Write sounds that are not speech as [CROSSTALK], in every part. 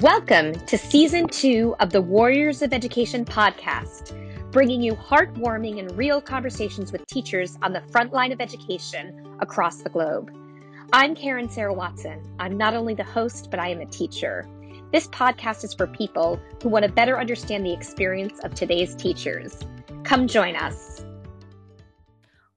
Welcome to season two of the Warriors of Education podcast, bringing you heartwarming and real conversations with teachers on the front line of education across the globe. I'm Karen Sarah Watson. I'm not only the host, but I am a teacher. This podcast is for people who want to better understand the experience of today's teachers. Come join us.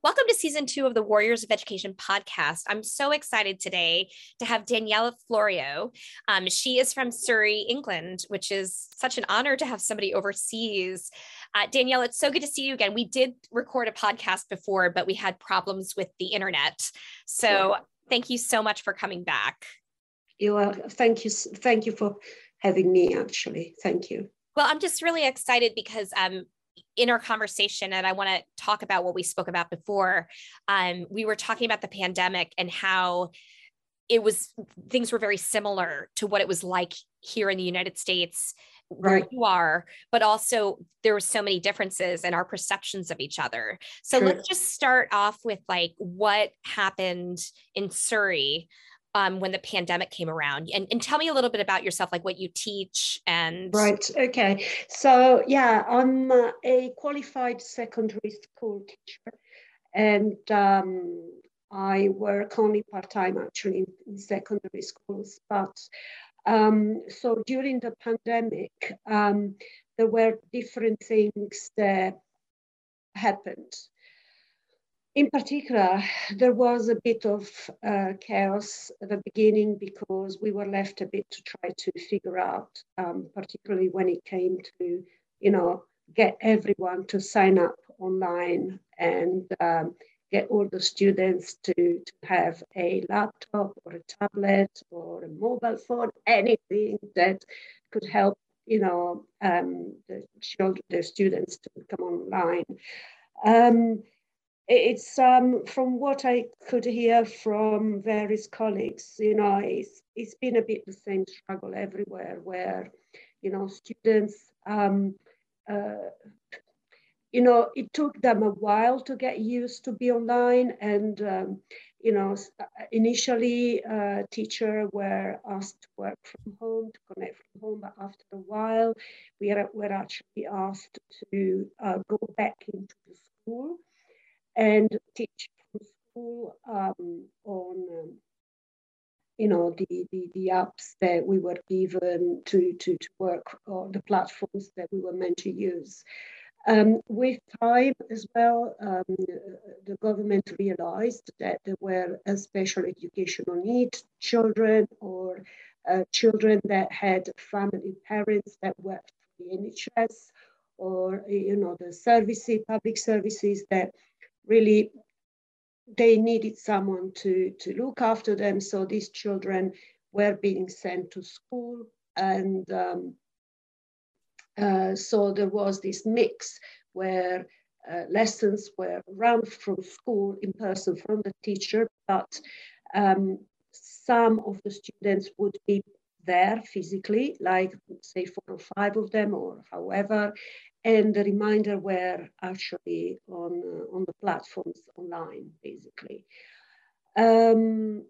Welcome to season two of the Warriors of Education podcast. I'm so excited today to have Daniela Florio. Um, she is from Surrey, England, which is such an honor to have somebody overseas. Uh, Danielle, it's so good to see you again. We did record a podcast before, but we had problems with the internet. So yeah. thank you so much for coming back. You are. Thank you. Thank you for having me. Actually, thank you. Well, I'm just really excited because um, in our conversation, and I want to talk about what we spoke about before, um, we were talking about the pandemic and how it was things were very similar to what it was like here in the United States where right. you are, but also there were so many differences in our perceptions of each other. So True. let's just start off with like what happened in Surrey um, when the pandemic came around. And, and tell me a little bit about yourself like what you teach and right okay. So yeah i'm a qualified secondary school teacher and um, i work only part-time actually in, in secondary schools but um, so during the pandemic um, there were different things that happened in particular, there was a bit of uh, chaos at the beginning because we were left a bit to try to figure out, um, particularly when it came to, you know, get everyone to sign up online and um, get all the students to, to have a laptop or a tablet or a mobile phone, anything that could help, you know, um, the children, the students to come online. It's um, from what I could hear from various colleagues, you know, it's, it's been a bit the same struggle everywhere where, you know, students, um, uh, you know, it took them a while to get used to be online and, um, you know, initially uh, teachers were asked to work from home, to connect from home, but after a while, we were actually asked to uh, go back into the school and teach from school um, on um, you know the, the the apps that we were given to to, to work or the platforms that we were meant to use. Um, with time as well, um, the government realized that there were special educational needs children or uh, children that had family parents that worked for the NHS or you know the services, public services that really they needed someone to, to look after them. So these children were being sent to school. And um, uh, so there was this mix where uh, lessons were run from school in person from the teacher, but um, some of the students would be there physically, like say four or five of them or however, and the reminder were actually on, uh, on the platforms online, basically. Um,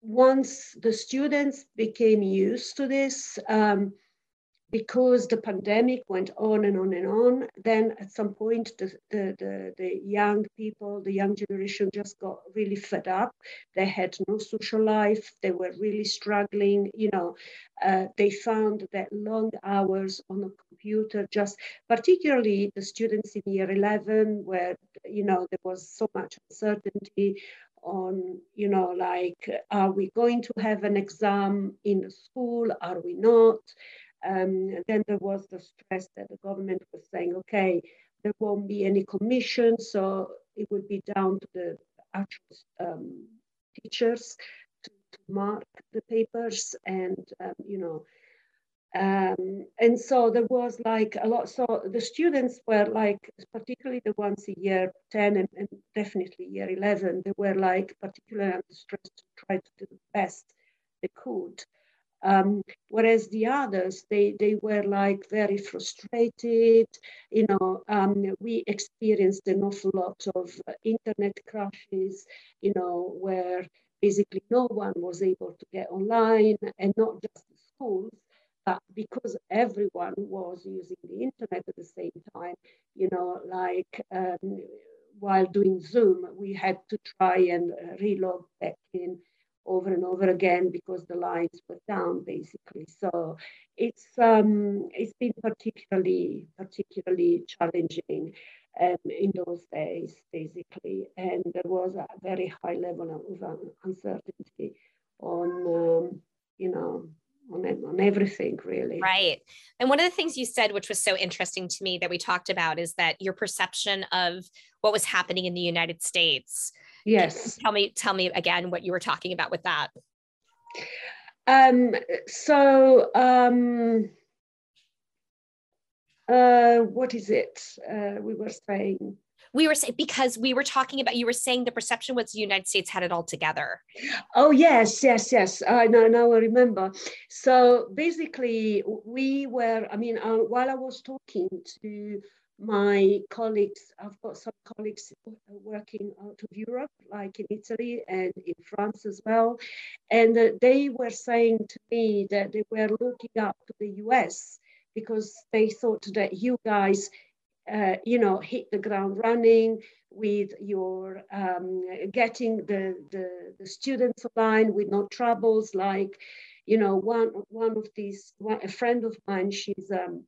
once the students became used to this, um, because the pandemic went on and on and on, then at some point the, the, the, the, young people, the young generation just got really fed up. They had no social life. They were really struggling. You know, uh, they found that long hours on a computer just, particularly the students in year 11, where, you know, there was so much uncertainty on, you know, like, are we going to have an exam in the school? Are we not? Um, then there was the stress that the government was saying, okay, there won't be any commission, so it would be down to the actual um, teachers to, to, mark the papers and, um, you know, um, and so there was like a lot. So the students were like, particularly the ones in year 10 and, and definitely year 11, they were like particularly under stress to try to do the best they could. Um, whereas the others, they, they were like very frustrated. You know, um, we experienced an awful lot of internet crashes, you know, where basically no one was able to get online and not just the schools, but because everyone was using the internet at the same time, you know, like um, while doing Zoom, we had to try and uh, relog back in over and over again because the lines were down basically. So it's um, it's been particularly particularly challenging um, in those days basically, and there was a very high level of uncertainty on um, you know on, on everything really. Right. And one of the things you said which was so interesting to me that we talked about is that your perception of what was happening in the united states. Yes. tell me tell me again what you were talking about with that? Um so um uh what is it uh we were saying we were saying because we were talking about you were saying the perception was the united states had it all together. Oh yes yes yes. I know now i remember. So basically we were i mean uh, while i was talking to my colleagues i've got some colleagues working out of europe like in italy and in france as well. And uh, they were saying to me that they were looking up to the us because they thought that you guys uh, you know, hit the ground running with your um, getting the, the, the students aligned with no troubles. Like, you know, one one of these, one, a friend of mine, she's um,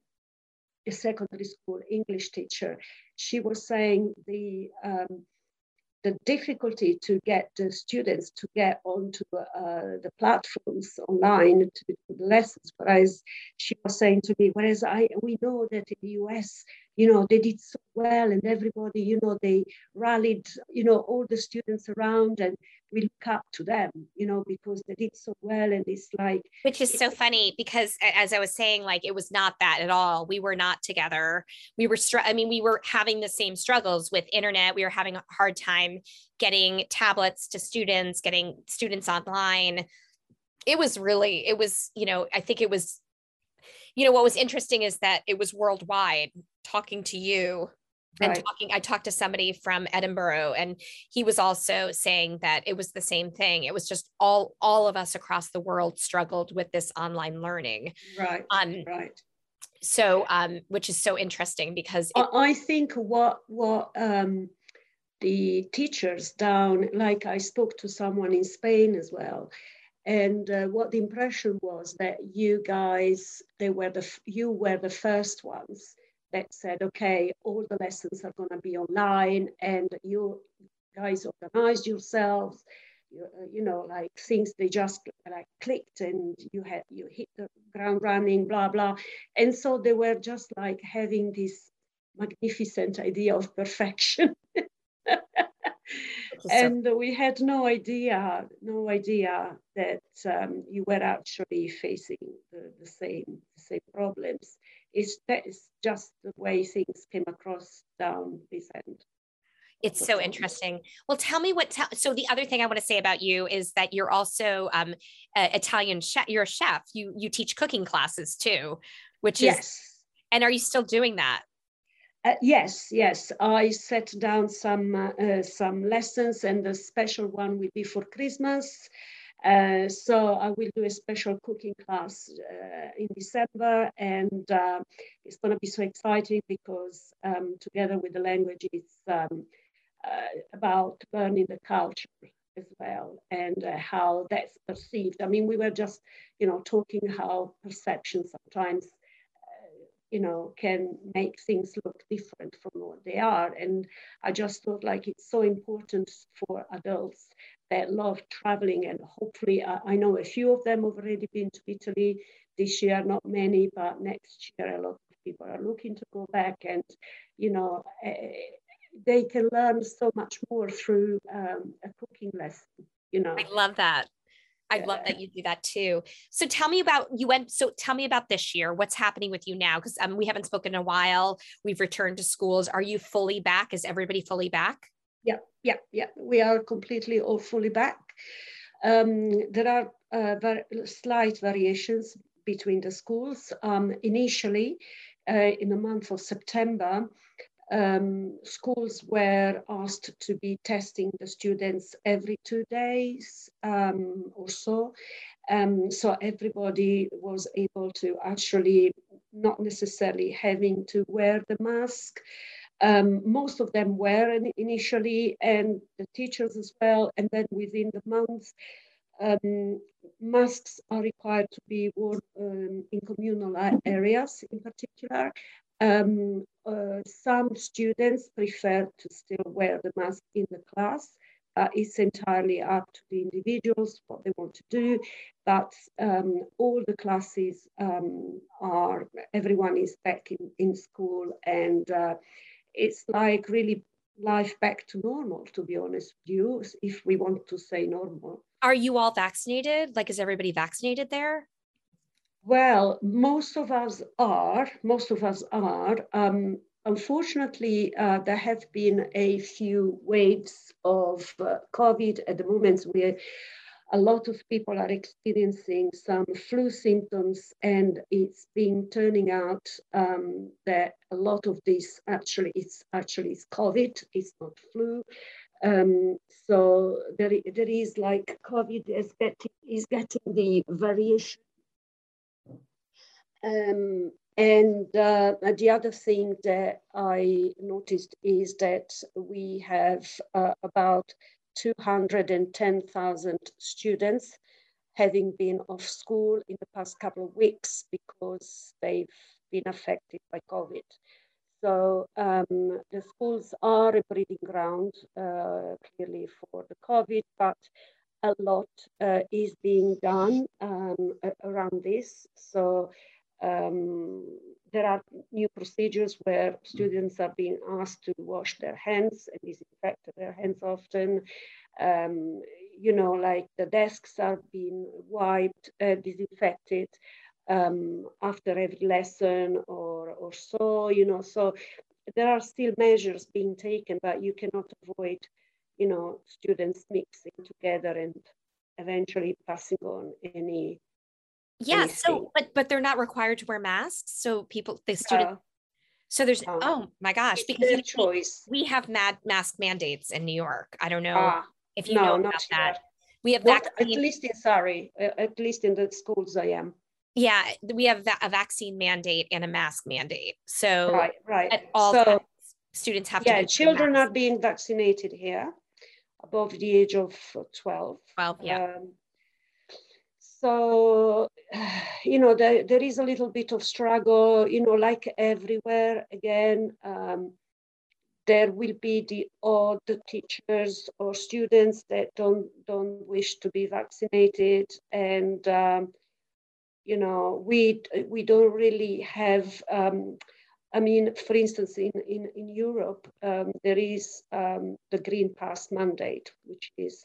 a secondary school English teacher. She was saying the um, the difficulty to get the students to get onto uh, the platforms online to do the lessons. Whereas she was saying to me, whereas I we know that in the US, you know, they did so well and everybody, you know, they rallied, you know, all the students around and we look up to them, you know, because they did so well. And it's like Which is so funny because as I was saying, like it was not that at all. We were not together. We were str- I mean, we were having the same struggles with internet. We were having a hard time getting tablets to students, getting students online. It was really, it was, you know, I think it was you know what was interesting is that it was worldwide talking to you and right. talking i talked to somebody from edinburgh and he was also saying that it was the same thing. It was just all all of us across the world struggled with this online learning. Right um right. so um which is so interesting because it- i think what what um the teachers down like i spoke to someone in spain as well and uh, what the impression was that you guys they were the you were the first ones that said, okay, all the lessons are going to be online and you guys organized yourselves. You, uh, you, know, like things they just like clicked and you had you hit the ground running, blah blah. And so they were just like having this magnificent idea of perfection. [LAUGHS] and we had no idea, no idea that um, you were actually facing the, the same the same problems is that is just the way things came across down this end. It's so interesting. Well, tell me what. so the other thing I want to say about you is that you're also um, Italian chef. You're a chef. You you teach cooking classes too, which is. Yes. And are you still doing that? Uh, yes, yes. I set down some uh, uh, some lessons, and the special one will be for Christmas. Uh, so I will do a special cooking class uh, in December, and uh, it's going to be so exciting because um, together with the language, it's um, uh, about learning the culture as well and uh, how that's perceived. I mean, we were just, you know, talking how perception sometimes you know, can make things look different from what they are. And I just thought like it's so important for adults that love traveling and hopefully uh, I know a few of them have already been to Italy this year, not many, but next year a lot of people are looking to go back and, you know, uh, they can learn so much more through um, a cooking lesson, you know. I love that. I love that you do that too. So tell me about you went. So tell me about this year. What's happening with you now? Because um, we haven't spoken in a while. We've returned to schools. Are you fully back? Is everybody fully back? Yeah, yeah, yeah. We are completely all fully back. Um, there are uh, slight variations between the schools. Um, initially, uh, in the month of September, um, schools were asked to be testing the students every two days um, or so. Um, so everybody was able to actually not necessarily having to wear the mask. Um, most of them were initially, and the teachers as well. And then within the month, um, masks are required to be worn um, in communal areas in particular. Um, uh, some students prefer to still wear the mask in the class. Uh, it's entirely up to the individuals what they want to do. But um, all the classes um, are, everyone is back in, in school and uh, it's like really life back to normal, to be honest with you, if we want to say normal. Are you all vaccinated? Like, is everybody vaccinated there? Well, most of us are. Most of us are. Um, unfortunately, uh, there have been a few waves of uh, COVID at the moment. We a lot of people are experiencing some flu symptoms, and it's been turning out um, that a lot of this actually it's actually is COVID. It's not flu. Um, so there, there is like COVID is getting is getting the variation. Um, and uh, the other thing that I noticed is that we have uh, about 210,000 students having been off school in the past couple of weeks because they've been affected by COVID. So um, the schools are a breeding ground uh, clearly for the COVID, but a lot uh, is being done um, around this. So um, there are new procedures where students are being asked to wash their hands and disinfect their hands often. Um, you know, like the desks are being wiped, uh, disinfected um, after every lesson or, or so, you know, so there are still measures being taken, but you cannot avoid, you know, students mixing together and eventually passing on any yeah so but but they're not required to wear masks so people the student uh, so there's uh, oh my gosh because their choice. we have mad mask mandates in new york. I don't know uh, if you no, know about that. we have vaccine, at least in sorry at least in the schools i am. Yeah we have a vaccine mandate and a mask mandate. So right right. at all so, times, students have to yeah children are being vaccinated here above the age of 12 12 yeah. Um, so [SIGHS] you know there, there is a little bit of struggle you know like everywhere again um, there will be the odd teachers or students that don't don't wish to be vaccinated. And um, you know we we don't really have um, I mean, for instance, in, in, in Europe, um, there is um, the Green Pass mandate, which is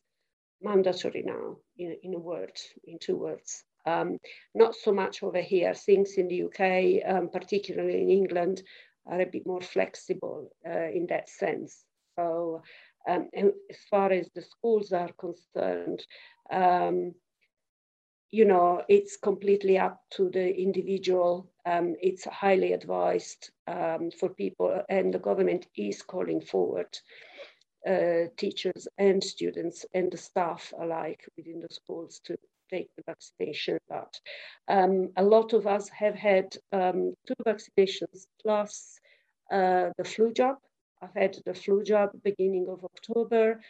mandatory now in, in a word, in two words. Um, not so much over here. Things in the UK, um, particularly in England, are a bit more flexible uh, in that sense. So, um, as far as the schools are concerned, um, you know, it's completely up to the individual. Um, it's highly advised um, for people, and the government is calling forward uh, teachers and students and the staff alike within the schools to take the vaccination. But um, a lot of us have had um, two vaccinations plus uh, the flu jab. I've had the flu jab beginning of October.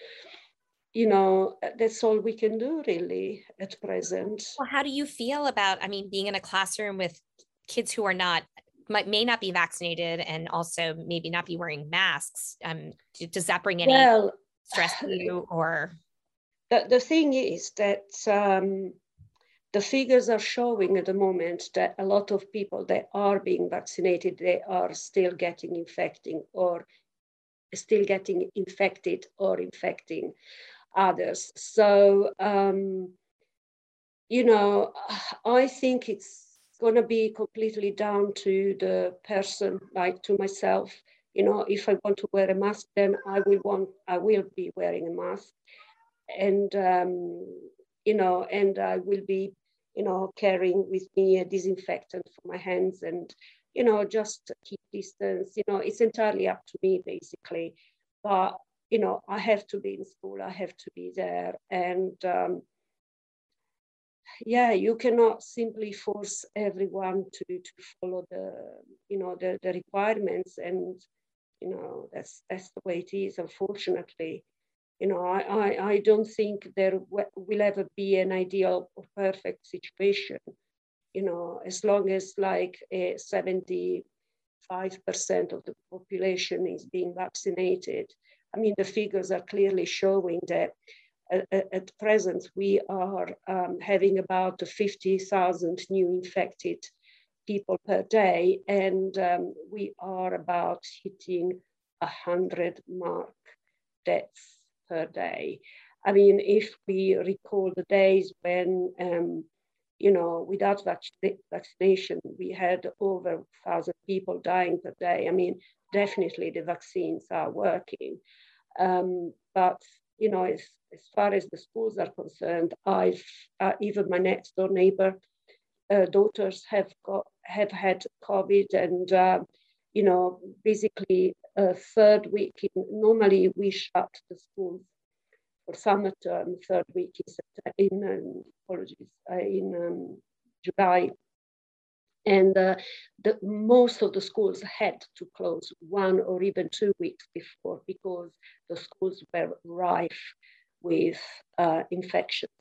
You know, that's all we can do really at present. Well, how do you feel about, I mean, being in a classroom with kids who are not might may not be vaccinated and also maybe not be wearing masks. Um, does that bring any well, stress to [SIGHS] you or? The, the thing is that um, the figures are showing at the moment that a lot of people that are being vaccinated they are still getting infecting or still getting infected or infecting others. So um, you know [SIGHS] i think it's going to be completely down to the person, like to myself. You know, if I want to wear a mask, then I will want, I will be wearing a mask, and um, you know, and I will be, you know, carrying with me a disinfectant for my hands, and you know, just keep distance. You know, it's entirely up to me basically, but you know, I have to be in school, I have to be there, and um, yeah, you cannot simply force everyone to, to follow the, you know, the, the requirements. And, you know, that's, that's the way it is, unfortunately. You know, I, I, I don't think there will ever be an ideal or perfect situation. You know, as long as like a 75% of the population is being vaccinated. I mean, the figures are clearly showing that at, present, we are um, having about 50,000 new infected people per day, and um, we are about hitting 100 mark deaths per day. I mean, if we recall the days when, um, you know, without vac- vaccination, we had over 1,000 people dying per day. I mean, definitely the vaccines are working. Um, but you know, as, as far as the schools are concerned, I've uh, even my next door neighbor uh, daughters have got have had COVID, and uh, you know, basically a third week. In, normally, we shut the schools for summer term. Third week in in um, apologies uh, in um, July, and uh, the, most of the schools had to close one or even two weeks before because the schools were rife with uh, infections.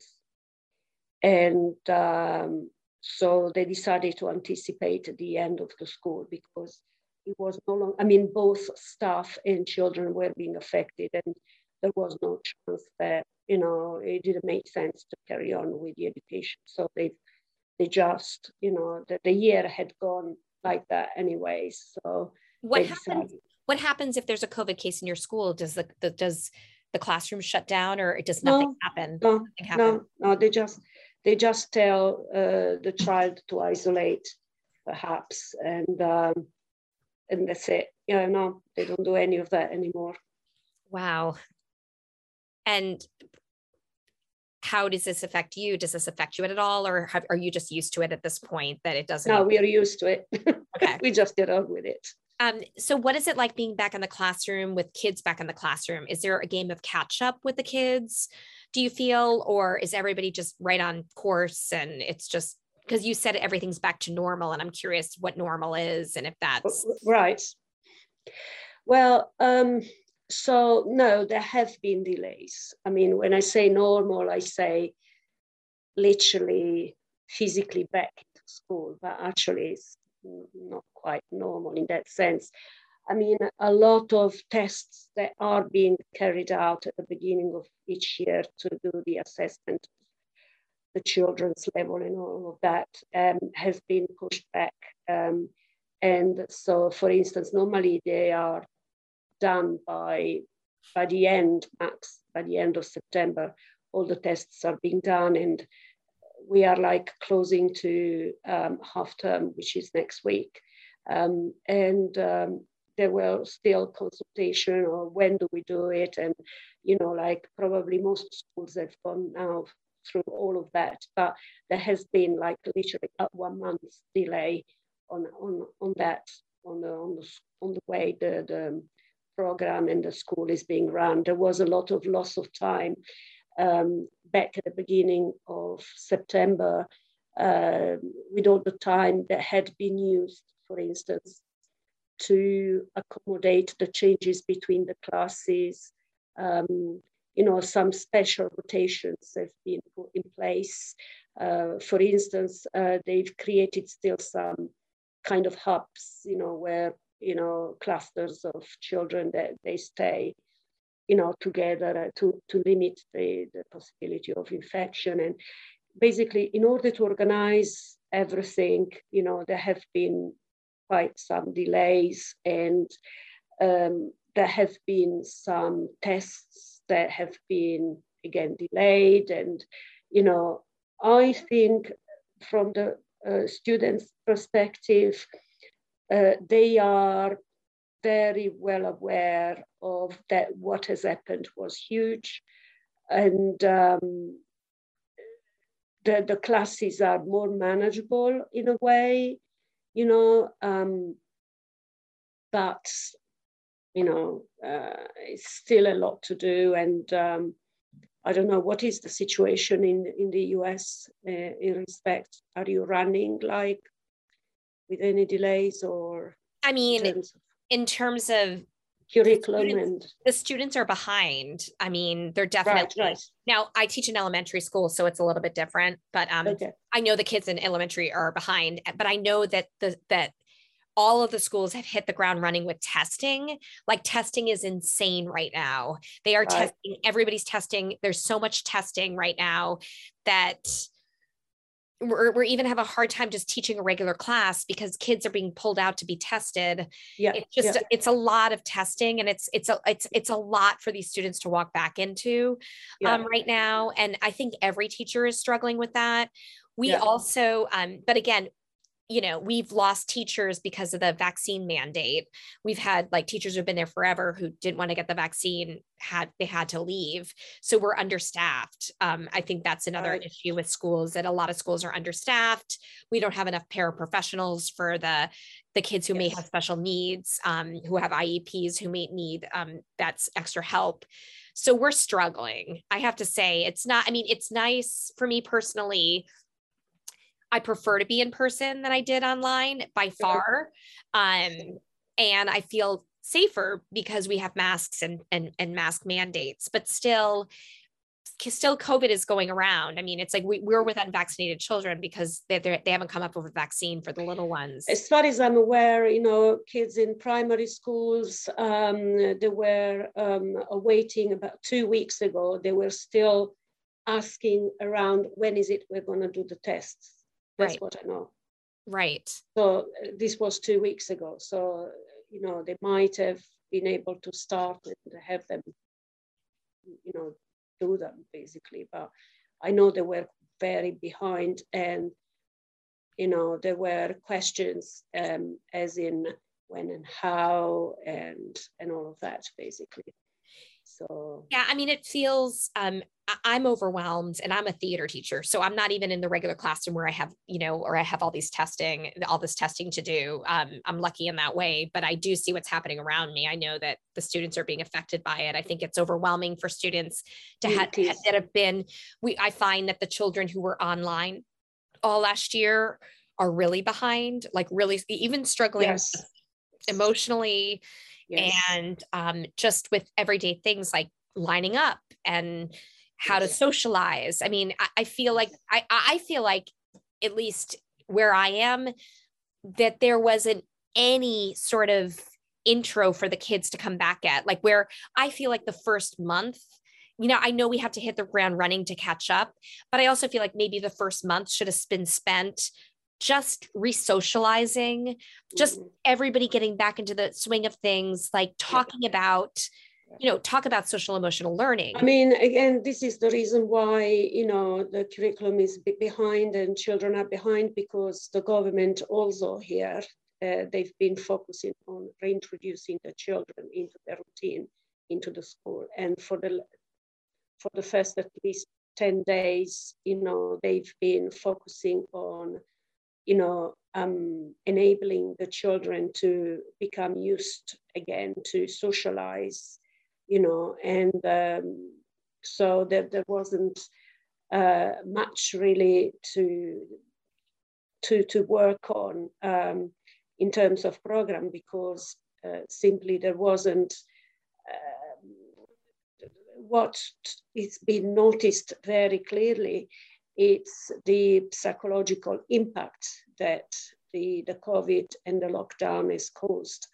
And um, so they decided to anticipate the end of the school because it was no longer, I mean, both staff and children were being affected, and there was no chance that, you know, it didn't make sense to carry on with the education. So they they just, you know, the, the year had gone like that anyway. So what happens? What happens if there's a COVID case in your school? Does the, the does the classroom shut down, or it does nothing no, happen? No, nothing happen? no, no. They just they just tell uh, the child to isolate, perhaps, and um, and that's it. Yeah, no, they don't do any of that anymore. Wow. And how does this affect you? Does this affect you at all, or have, are you just used to it at this point that it doesn't? No, we are used to it. Okay, [LAUGHS] we just get on with it. Um, so what is it like being back in the classroom with kids back in the classroom? Is there a game of catch up with the kids? Do you feel, or is everybody just right on course and it's just because you said everything's back to normal, and I'm curious what normal is and if that's right. Well, um, so no, there have been delays. I mean, when I say normal, I say literally physically back to school, but actually it's not quite normal in that sense. I mean, a lot of tests that are being carried out at the beginning of each year to do the assessment the children's level and all of that um, has been pushed back. Um, and so, for instance, normally they are done by by the end, max by the end of September. All the tests are being done, and we are like closing to um, half term, which is next week. Um, and um, there were still consultation or when do we do it, and you know, like probably most schools have gone now through all of that, but there has been like literally a one month delay on on on that on the on the on the way the the program in the school is being run. There was a lot of loss of time um, back at the beginning of September uh, with all the time that had been used, for instance, to accommodate the changes between the classes. Um, you know, some special rotations have been put in place. Uh, for instance, uh, they've created still some kind of hubs, you know, where you know, clusters of children that they stay, you know, together to, to limit the, the possibility of infection. And basically, in order to organize everything, you know, there have been quite some delays and um, there have been some tests that have been again delayed and you know i think from the uh, students perspective uh, they are very well aware of that what has happened was huge and um, the, the classes are more manageable in a way you know um, but you know uh, it's still a lot to do and um, I don't know what is the situation in in the US uh, in respect. Are you running like with any delays or? I mean, in terms of, in terms of curriculum the students, and the students are behind. I mean, they're definitely right, right. now. I teach in elementary school, so it's a little bit different. But um, Okay. I know the kids in elementary are behind. But I know that the that all of the schools have hit the ground running with testing. Like testing is insane right now. They are Right. testing. Everybody's testing. There's so much testing right now that we're, we're even have a hard time just teaching a regular class because kids are being pulled out to be tested Yeah, it's just yeah, it's a lot of testing and it's it's a it's it's a lot for these students to walk back into yeah. um, right now and i think every teacher is struggling with that we Yeah. also um, but again you know we've lost teachers because of the vaccine mandate. We've had like teachers who've been there forever who didn't want to get the vaccine had they had to leave. So we're understaffed. Um, i think that's another Right. issue with schools that a lot of schools are understaffed. We don't have enough paraprofessionals for the the kids who may have special needs um, who have ieps who may need um, that's extra help. So we're struggling. I have to say it's not i mean it's nice for me personally I prefer to be in person than I did online by far. Um, and I feel safer because we have masks and, and, and mask mandates, but still, still COVID is going around. I mean, it's like we, we're with unvaccinated children because they, they're- haven't come up with a vaccine for the little ones. As far as I'm aware, you know, kids in primary schools, um, they were um, awaiting about two weeks ago. They were still asking around when is it we're going to do the tests. That's Right. what I know. Right. So uh, this was two weeks ago. So you know they might have been able to start and have them, you know, do them basically. But I know they were very behind, and you know there were questions um, as in when and how and and all of that basically. So Yeah, I mean, it feels um, I'm overwhelmed, and I'm a theater teacher, so I'm not even in the regular classroom where I have, you know, or I have all these testing, all this testing to do. Um, I'm lucky in that way, but I do see what's happening around me. I know that the students are being affected by it. I think it's overwhelming for students to have that have been. We I find that the children who were online all last year are really behind, like really even struggling yes, emotionally yes. and um, just with everyday things like lining up and how to socialize. I mean, I, I feel like I, I feel like at least where I am, that there wasn't any sort of intro for the kids to come back at. Like where I feel like the first month, you know, I know we have to hit the ground running to catch up, but I also feel like maybe the first month should have been spent just re-socializing just Mhm. everybody getting back into the swing of things like talking about you know talk about social emotional learning I mean, again, this is the reason why, you know, the curriculum is be- behind and children are behind because the government also here, uh, they've been focusing on reintroducing the children into their routine, into the school. And for the, for the first at least 10 days, you know, they've been focusing on, you know, um, enabling the children to become used again to socialize you know, and um, so that there wasn't uh, much really to to to work on um, in terms of program because uh, simply there wasn't um, what is been noticed very clearly it's the psychological impact that the, the COVID and the lockdown has caused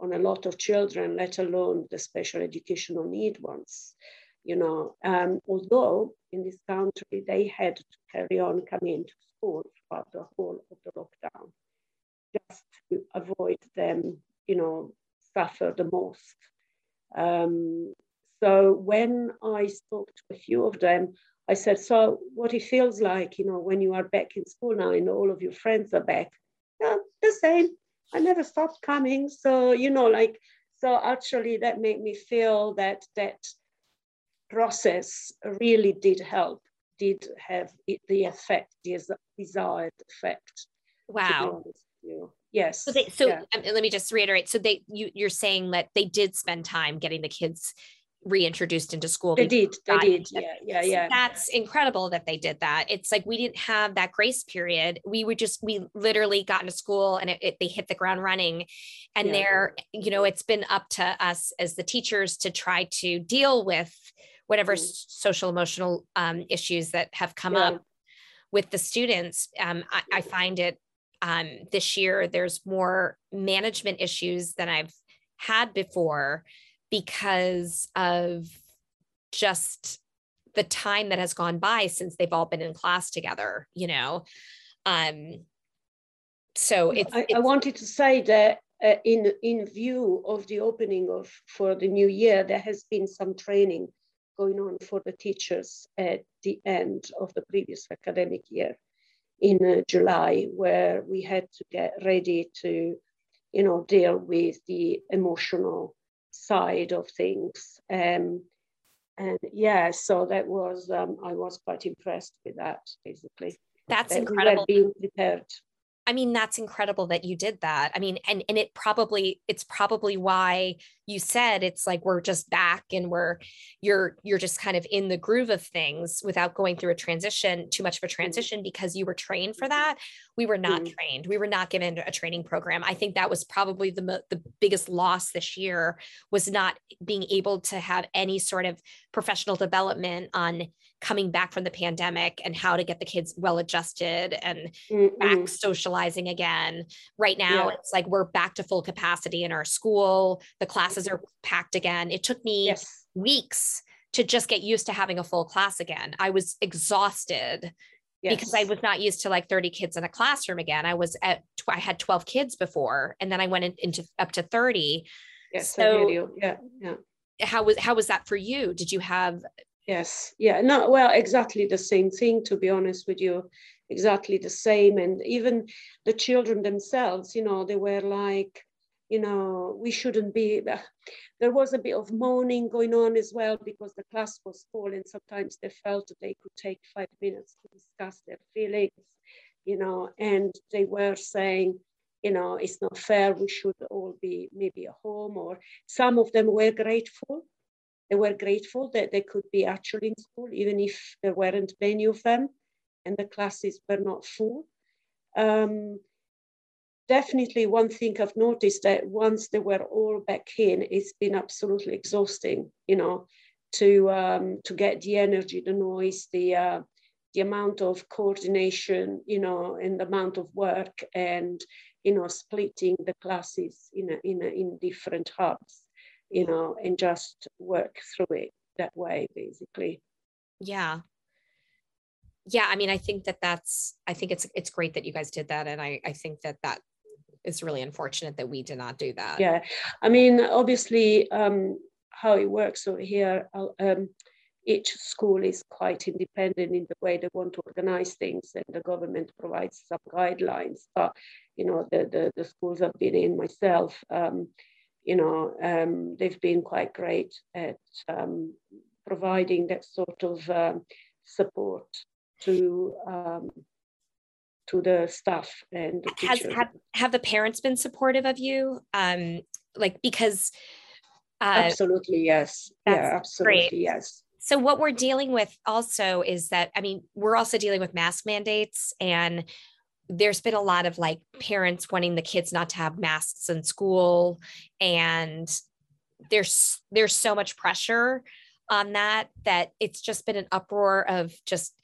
on a lot of children, let alone the special educational need ones. You know, um, although in this country they had to carry on coming to school throughout the whole of the lockdown, just to avoid them, you know, suffer the most. Um, so when I spoke to a few of them, I said, "So what it feels like, you know, when you are back in school now, and all of your friends are back." Yeah, the same. I never stopped coming. So, you know, like, so actually that made me feel that that process really did help, did have it, the effect, the desired effect. wow honest with you. Yes. so they so yeah. um, let me just reiterate so they you you're saying that they did spend time getting the kids reintroduced into school. They did. They did. Yeah. Yeah. Yeah. That's incredible that they did that. It's like we didn't have that grace period. We would just, we literally got into school and it, it, they hit the ground running. And yeah. there, you know, it's been up to us as the teachers to try to deal with whatever mm. social emotional um, issues that have come yeah. up with the students. Um, I, I, find it um, this year, there's more management issues than I've had before because of just the time that has gone by since they've all been in class together, you know. Um, so it's, I, I wanted to say that uh, in in view of the opening of for the new year, there has been some training going on for the teachers at the end of the previous academic year in uh, July, where we had to get ready to, you know, deal with the emotional side of things. Um, and yeah, so that was um, I was quite impressed with that. Basically, that's that incredible. We being prepared. I mean, that's incredible that you did that. I mean, and and it probably it's probably why you said it's like we're just back and we're you're you're just kind of in the groove of things without going through a transition, too much of a mm-hmm. transition because you were trained for that. We were not mm-hmm. trained. We were not given a training program. I think that was probably the the biggest loss this year was not being able to have any sort of professional development on coming back from the pandemic and how to get the kids well adjusted and mm back socializing again. Right now, yeah. it's like we're back to full capacity in our school. The classes are packed again. It took me yes. weeks to just get used to having a full class again. I was exhausted. Yes. because I was not used to like 30 kids in a classroom again. I was at, I had 12 kids before, and then I went in, into up to 30. Yes. So, yeah. Yeah. How was, how was that for you? Did you have Yes, yeah, no, well, exactly the same thing, to be honest with you, exactly the same. And even the children themselves, you know, they were like, you know, we shouldn't be. Uh, there was a bit of moaning going on as well because the class was full, and sometimes they felt that they could take five minutes to discuss their feelings, you know, and they were saying, you know, it's not fair, we should all be maybe at home, or some of them were grateful they were grateful that they could be actually in school, even if there weren't many of them and the classes were not full. Um, definitely one thing I've noticed that once they were all back in, it's been absolutely exhausting, you know, to um, to get the energy, the noise, the uh, the amount of coordination, you know, and the amount of work and you know splitting the classes in a, in a, in different hubs you know, and just work through it that way, basically. Yeah. Yeah. I mean, I think that that's, I think it's, it's great that you guys did that. And I, I think that that is really unfortunate that we did not do that. Yeah. I mean, obviously, um, how it works over here, um, each school is quite independent in the way they want to organize things and the government provides some guidelines but you know the the, the schools i've been in myself um, you know, um, they've been quite great at um, providing that sort of um, support to um, to the staff and the Has, have, have the parents been supportive of you? Um, like because uh, absolutely yes, yeah, absolutely great. yes. So what we're dealing with also is that I mean we're also dealing with mask mandates and there's been a lot of like parents wanting the kids not to have masks in school and there's there's so much pressure on that that it's just been an uproar of just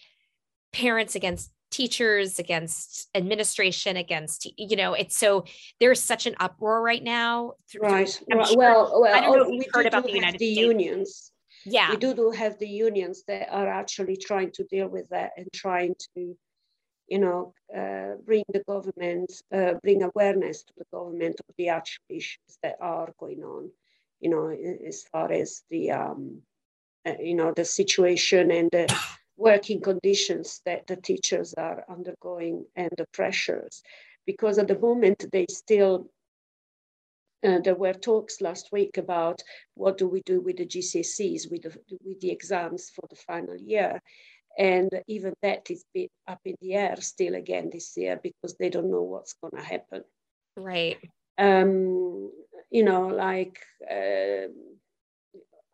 parents against teachers against administration against you know it's so there's such an uproar right now right. Sure, well well I don't know if oh, you've heard about the United the States. unions. Yeah. We do, do have the unions that are actually trying to deal with that and trying to you know, uh, bring the government, uh, bring awareness to the government of the actual issues that are going on, you know, as far as the, um, uh, you know, the situation and the working conditions that the teachers are undergoing and the pressures. Because at the moment they still, uh, there were talks last week about what do we do with the GCSEs, with the, with the exams for the final year. And even that is bit up in the air still again this year because they don't know what's going to happen. Right. Um, you know, like uh,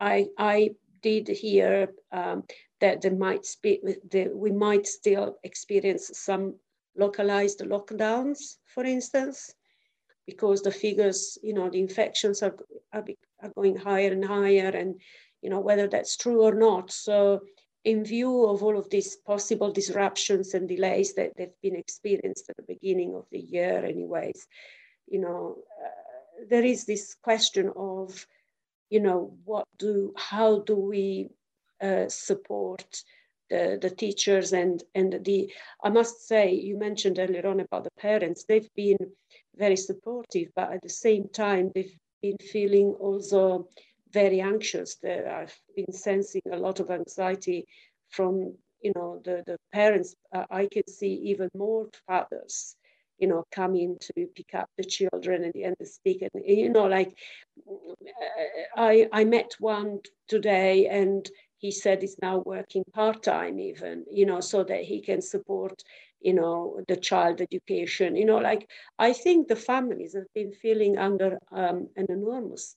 I, I did hear um, that there might be, that we might still experience some localized lockdowns, for instance, because the figures, you know, the infections are, are, are going higher and higher, and you know whether that's true or not. So, in view of all of these possible disruptions and delays that they've been experienced at the beginning of the year, anyways, you know, uh, there is this question of, you know, what do, how do we uh, support the, the teachers and and the I must say you mentioned earlier on about the parents they've been very supportive but at the same time they've been feeling also very anxious. There I've been sensing a lot of anxiety from you know the the parents. Uh, I can see even more fathers you know coming to pick up the children of the speak and you know like I I met one today and he said he's now working part-time even you know so that he can support you know the child education. You know like i think the families have been feeling under um, an enormous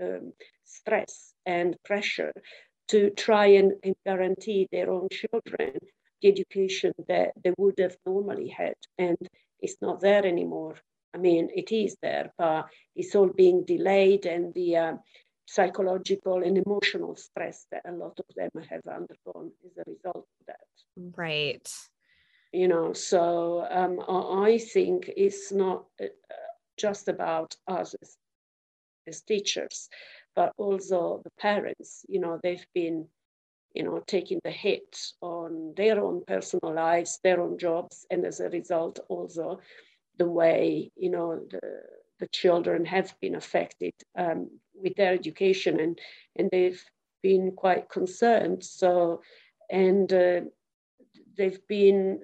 um, stress and pressure to try and, and guarantee their own children the education that they would have normally had and it's not there anymore i mean it is there but it's all being delayed and the uh, psychological and emotional stress that a lot of them have undergone as a result of that. Right. You know, so um, I think it's not uh, just about us as, as teachers, but also the parents. You know, they've been, you know, taking the hit on their own personal lives, their own jobs, and as a result, also the way, you know, the the children have been affected um, with their education and, and they've been quite concerned. So, and uh, they've been,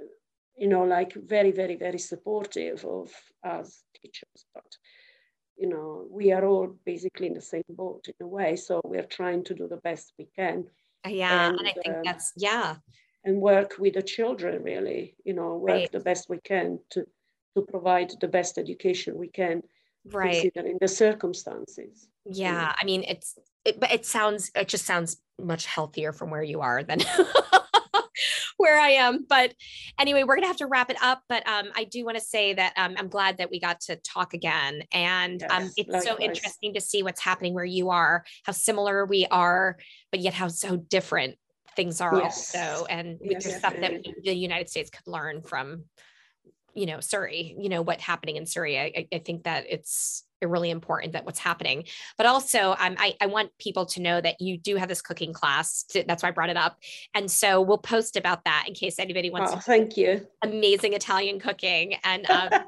you know, like very, very, very supportive of us teachers. But, you know, we are all basically in the same boat in a way. So we're trying to do the best we can. Yeah. And, and I think um, that's, yeah. And work with the children, really, you know, work right. the best we can to, to provide the best education we can right considering the circumstances yeah i mean it's it, but it sounds it just sounds much healthier from where you are than [LAUGHS] where I am. But anyway, we're gonna have to wrap it up. But um, I do want to say that um, I'm glad that we got to talk again, and um, yes, um, it's likewise. so interesting to see what's happening where you are, how similar we are, but yet how so different things are yes. also, and yes, there's stuff that the United States could learn from you know surrey you know what's happening in surrey I, I think that it's really important that what's happening but also um, I, I want people to know that you do have this cooking class to, that's why i brought it up and so we'll post about that in case anybody wants oh, thank you amazing italian cooking and um, [LAUGHS]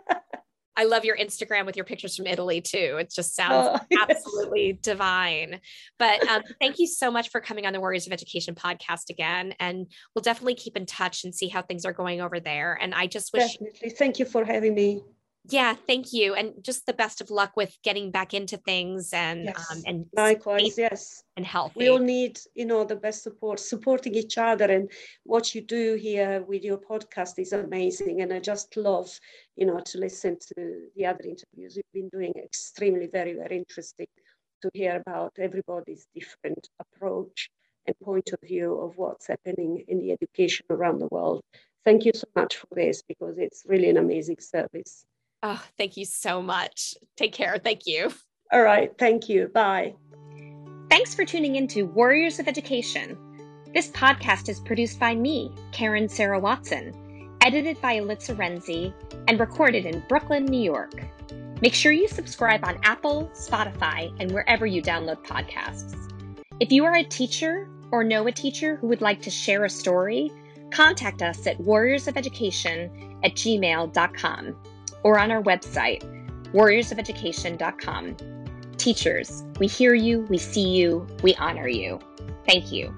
I love your Instagram with your pictures from Italy too. It just sounds oh, [LAUGHS] yes. absolutely divine. But um, thank you so much for coming on the Warriors of Education podcast again. And we'll definitely keep in touch and see how things are going over there. And I just wish. Definitely. Thank you for having me yeah thank you and just the best of luck with getting back into things and yes. um, and likewise yes. and health we all need you know the best support supporting each other and what you do here with your podcast is amazing and i just love you know to listen to the other interviews. You've been doing extremely very very interesting to hear about everybody's different approach and point of view of what's happening in the education around the world. Thank you so much for this because it's really an amazing service Oh, thank you so much. Take care. Thank you. All right. Thank you. Bye. Thanks for tuning in to Warriors of Education. This podcast is produced by me, Karen Sarah Watson, edited by Elitza Renzi, and recorded in Brooklyn, New York. Make sure you subscribe on Apple, Spotify, and wherever you download podcasts. If you are a teacher or know a teacher who would like to share a story, contact us at warriorsofeducation at gmail.com or on our website, warriorsofeducation.com. Teachers, we hear you, we see you, we honor you. Thank you.